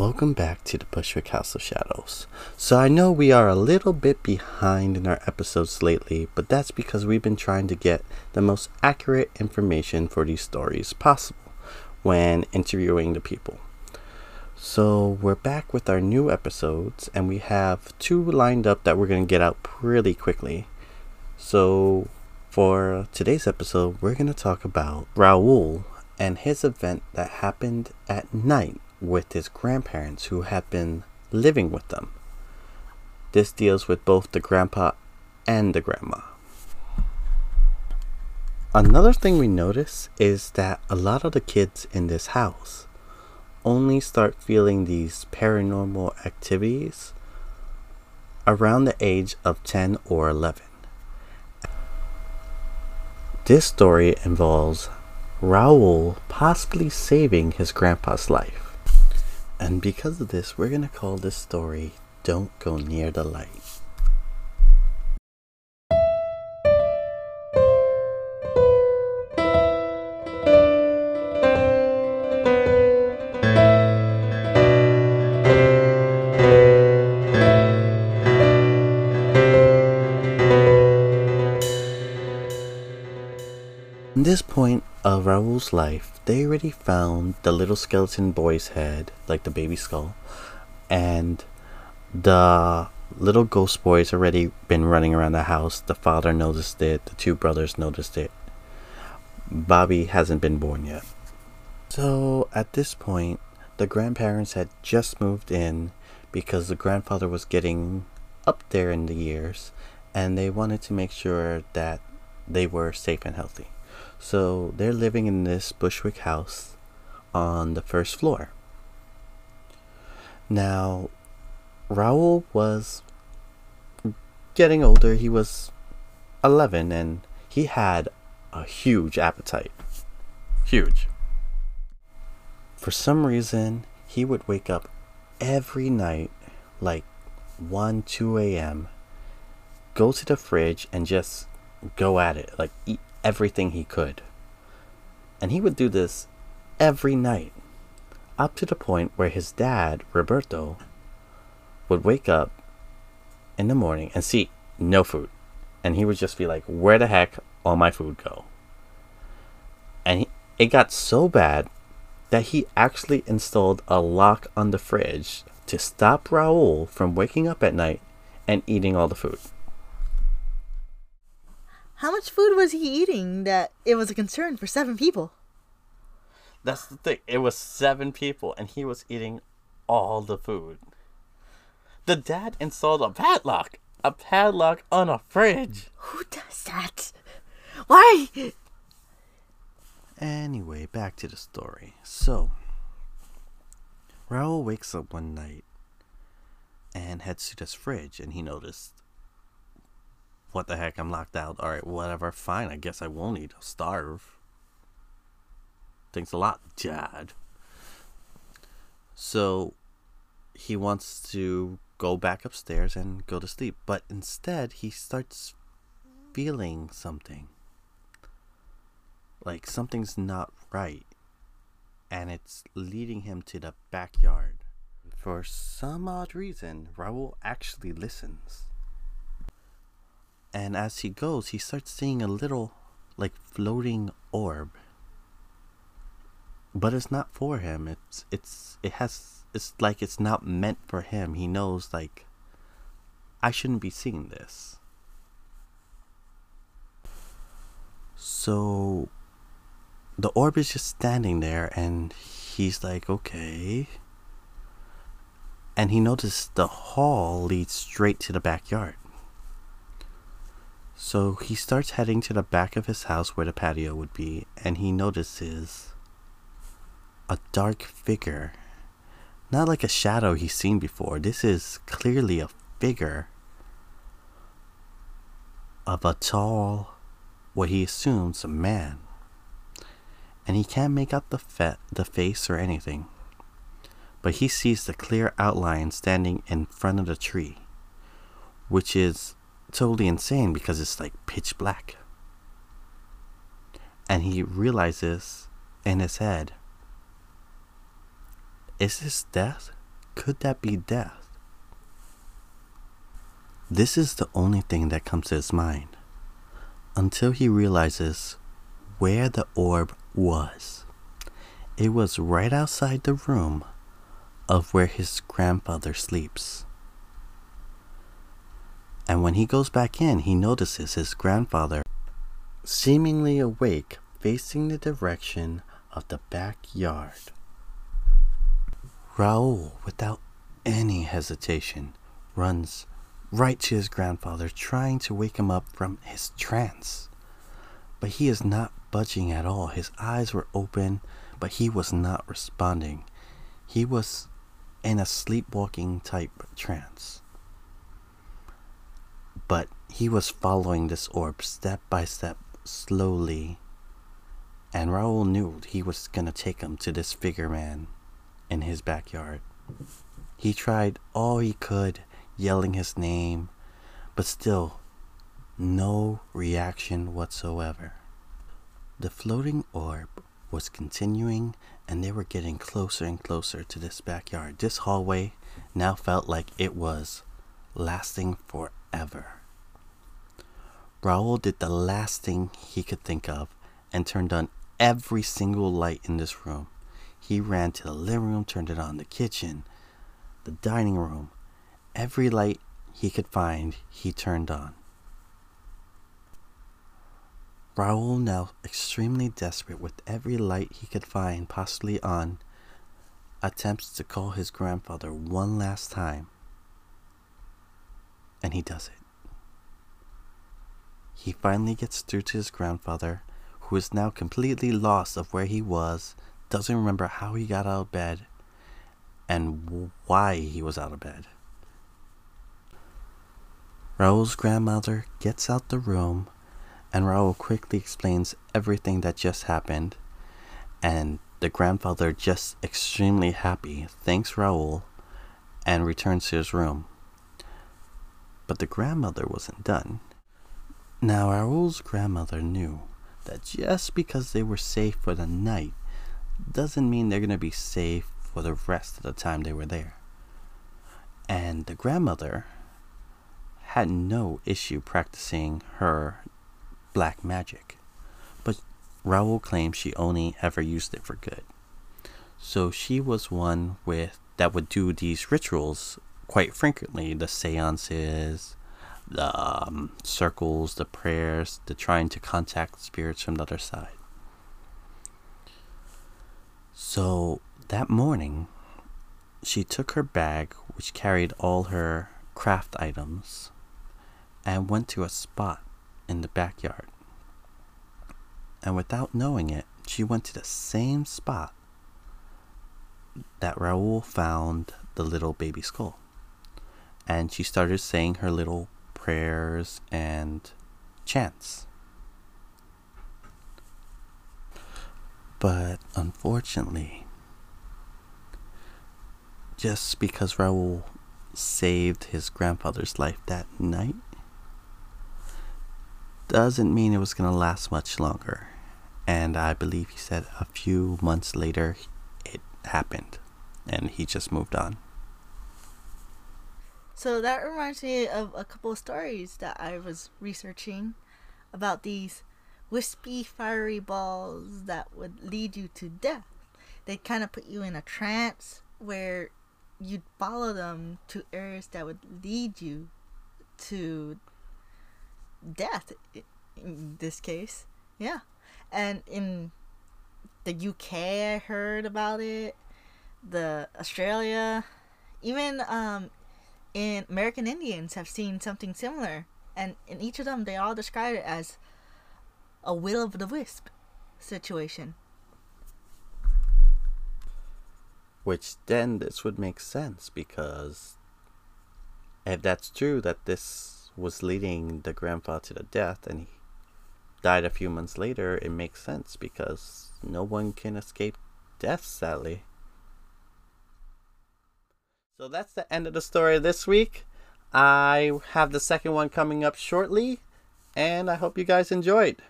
Welcome back to the Bushwick House of Shadows. So I know we are a little bit behind in our episodes lately, but that's because we've been trying to get the most accurate information for these stories possible when interviewing the people. So we're back with our new episodes, and we have two lined up that we're going to get out pretty quickly. So for today's episode, we're going to talk about Raul and his event that happened at night with his grandparents who have been living with them. This deals with both the grandpa and the grandma. Another thing we notice is that a lot of the kids in this house only start feeling these paranormal activities around the age of 10 or 11. This story involves Raul possibly saving his grandpa's life. And because of this, we're going to call this story Don't Go Near the Light. At this point of Raul's life, they already found the little skeleton boy's head, like the baby skull, and the little ghost boy's already been running around the house. The father noticed it, the two brothers noticed it. Bobby hasn't been born yet. So at this point, the grandparents had just moved in because the grandfather was getting up there in the years and they wanted to make sure that they were safe and healthy. So they're living in this Bushwick house on the first floor. Now, Raul was getting older. He was 11 and he had a huge appetite. Huge. For some reason, he would wake up every night, like 1, 2 a.m., go to the fridge and just go at it, like eat everything he could. And he would do this every night, up to the point where his dad, Roberto, would wake up in the morning and see no food. And he would just be like, Where the heck all my food go? And he, it got so bad that he actually installed a lock on the fridge to stop Raul from waking up at night and eating all the food. How much food was he eating that it was a concern for seven people? That's the thing. It was seven people, and he was eating all the food. The dad installed a padlock. A padlock on a fridge. Who does that? Why? Anyway, back to the story. So, Raul wakes up one night and heads to this fridge, and he noticed what the heck, I'm locked out. Alright, whatever, fine. I guess I won't eat. I'll starve. Thanks a lot, Dad. So he wants to go back upstairs and go to sleep, but instead he starts feeling something. Like something's not right. And it's leading him to the backyard. For some odd reason, Raul actually listens. And as he goes, he starts seeing a little, like, floating orb. But it's not for him. It's, it's, it has, it's like it's not meant for him. He knows, like, I shouldn't be seeing this. So, the orb is just standing there, and he's like, okay. And he noticed the hall leads straight to the backyard. So he starts heading to the back of his house where the patio would be, and he notices a dark figure. Not like a shadow he's seen before. This is clearly a figure of a tall, what he assumes a man. And he can't make out the the face or anything. But he sees the clear outline standing in front of the tree, which is totally insane because it's like pitch black. And he realizes in his head is this death could that be death? This is the only thing that comes to his mind until he realizes where the orb was. It was right outside the room of where his grandfather sleeps. And when he goes back in, he notices his grandfather seemingly awake, facing the direction of the backyard. Raul, without any hesitation, runs right to his grandfather, trying to wake him up from his trance. But he is not budging at all. His eyes were open, but he was not responding. He was in a sleepwalking type trance. But he was following this orb step by step, slowly. And Raul knew he was gonna take him to this figure man in his backyard. He tried all he could, yelling his name, but still, no reaction whatsoever. The floating orb was continuing, and they were getting closer and closer to this backyard. This hallway now felt like it was lasting forever. Raul did the last thing he could think of and turned on every single light in this room. He ran to the living room, turned it on, the kitchen, the dining room. Every light he could find, he turned on. Raul, now extremely desperate with every light he could find possibly on, attempts to call his grandfather one last time. And he does it. He finally gets through to his grandfather, who is now completely lost of where he was, doesn't remember how he got out of bed, and why he was out of bed. Raul's grandmother gets out the room and Raul quickly explains everything that just happened, and the grandfather, just extremely happy, thanks Raul and returns to his room. But the grandmother wasn't done. Now, Raul's grandmother knew that just because they were safe for the night doesn't mean they're going to be safe for the rest of the time they were there. And the grandmother had no issue practicing her black magic, but Raul claims she only ever used it for good. So she was one with that would do these rituals quite frequently, the seances, the um, circles, the prayers, the trying to contact spirits from the other side. So that morning, she took her bag, which carried all her craft items, and went to a spot in the backyard. And without knowing it, she went to the same spot that Raul found the little baby skull. And she started saying her little prayers and chants. But unfortunately, just because Raul saved his grandfather's life that night, doesn't mean it was going to last much longer. And I believe he said a few months later it happened and he just moved on. So that reminds me of a couple of stories that I was researching about these wispy, fiery balls that would lead you to death. They kind of put you in a trance where you'd follow them to areas that would lead you to death in this case. Yeah. And in the UK I heard about it, the Australia, even um in American Indians have seen something similar. And in each of them they all describe it as a will of the wisp situation. Which then this would make sense because if that's true that this was leading the grandfather to the death and he died a few months later, it makes sense because no one can escape death, sadly. So that's the end of the story this week. I have the second one coming up shortly, and I hope you guys enjoyed.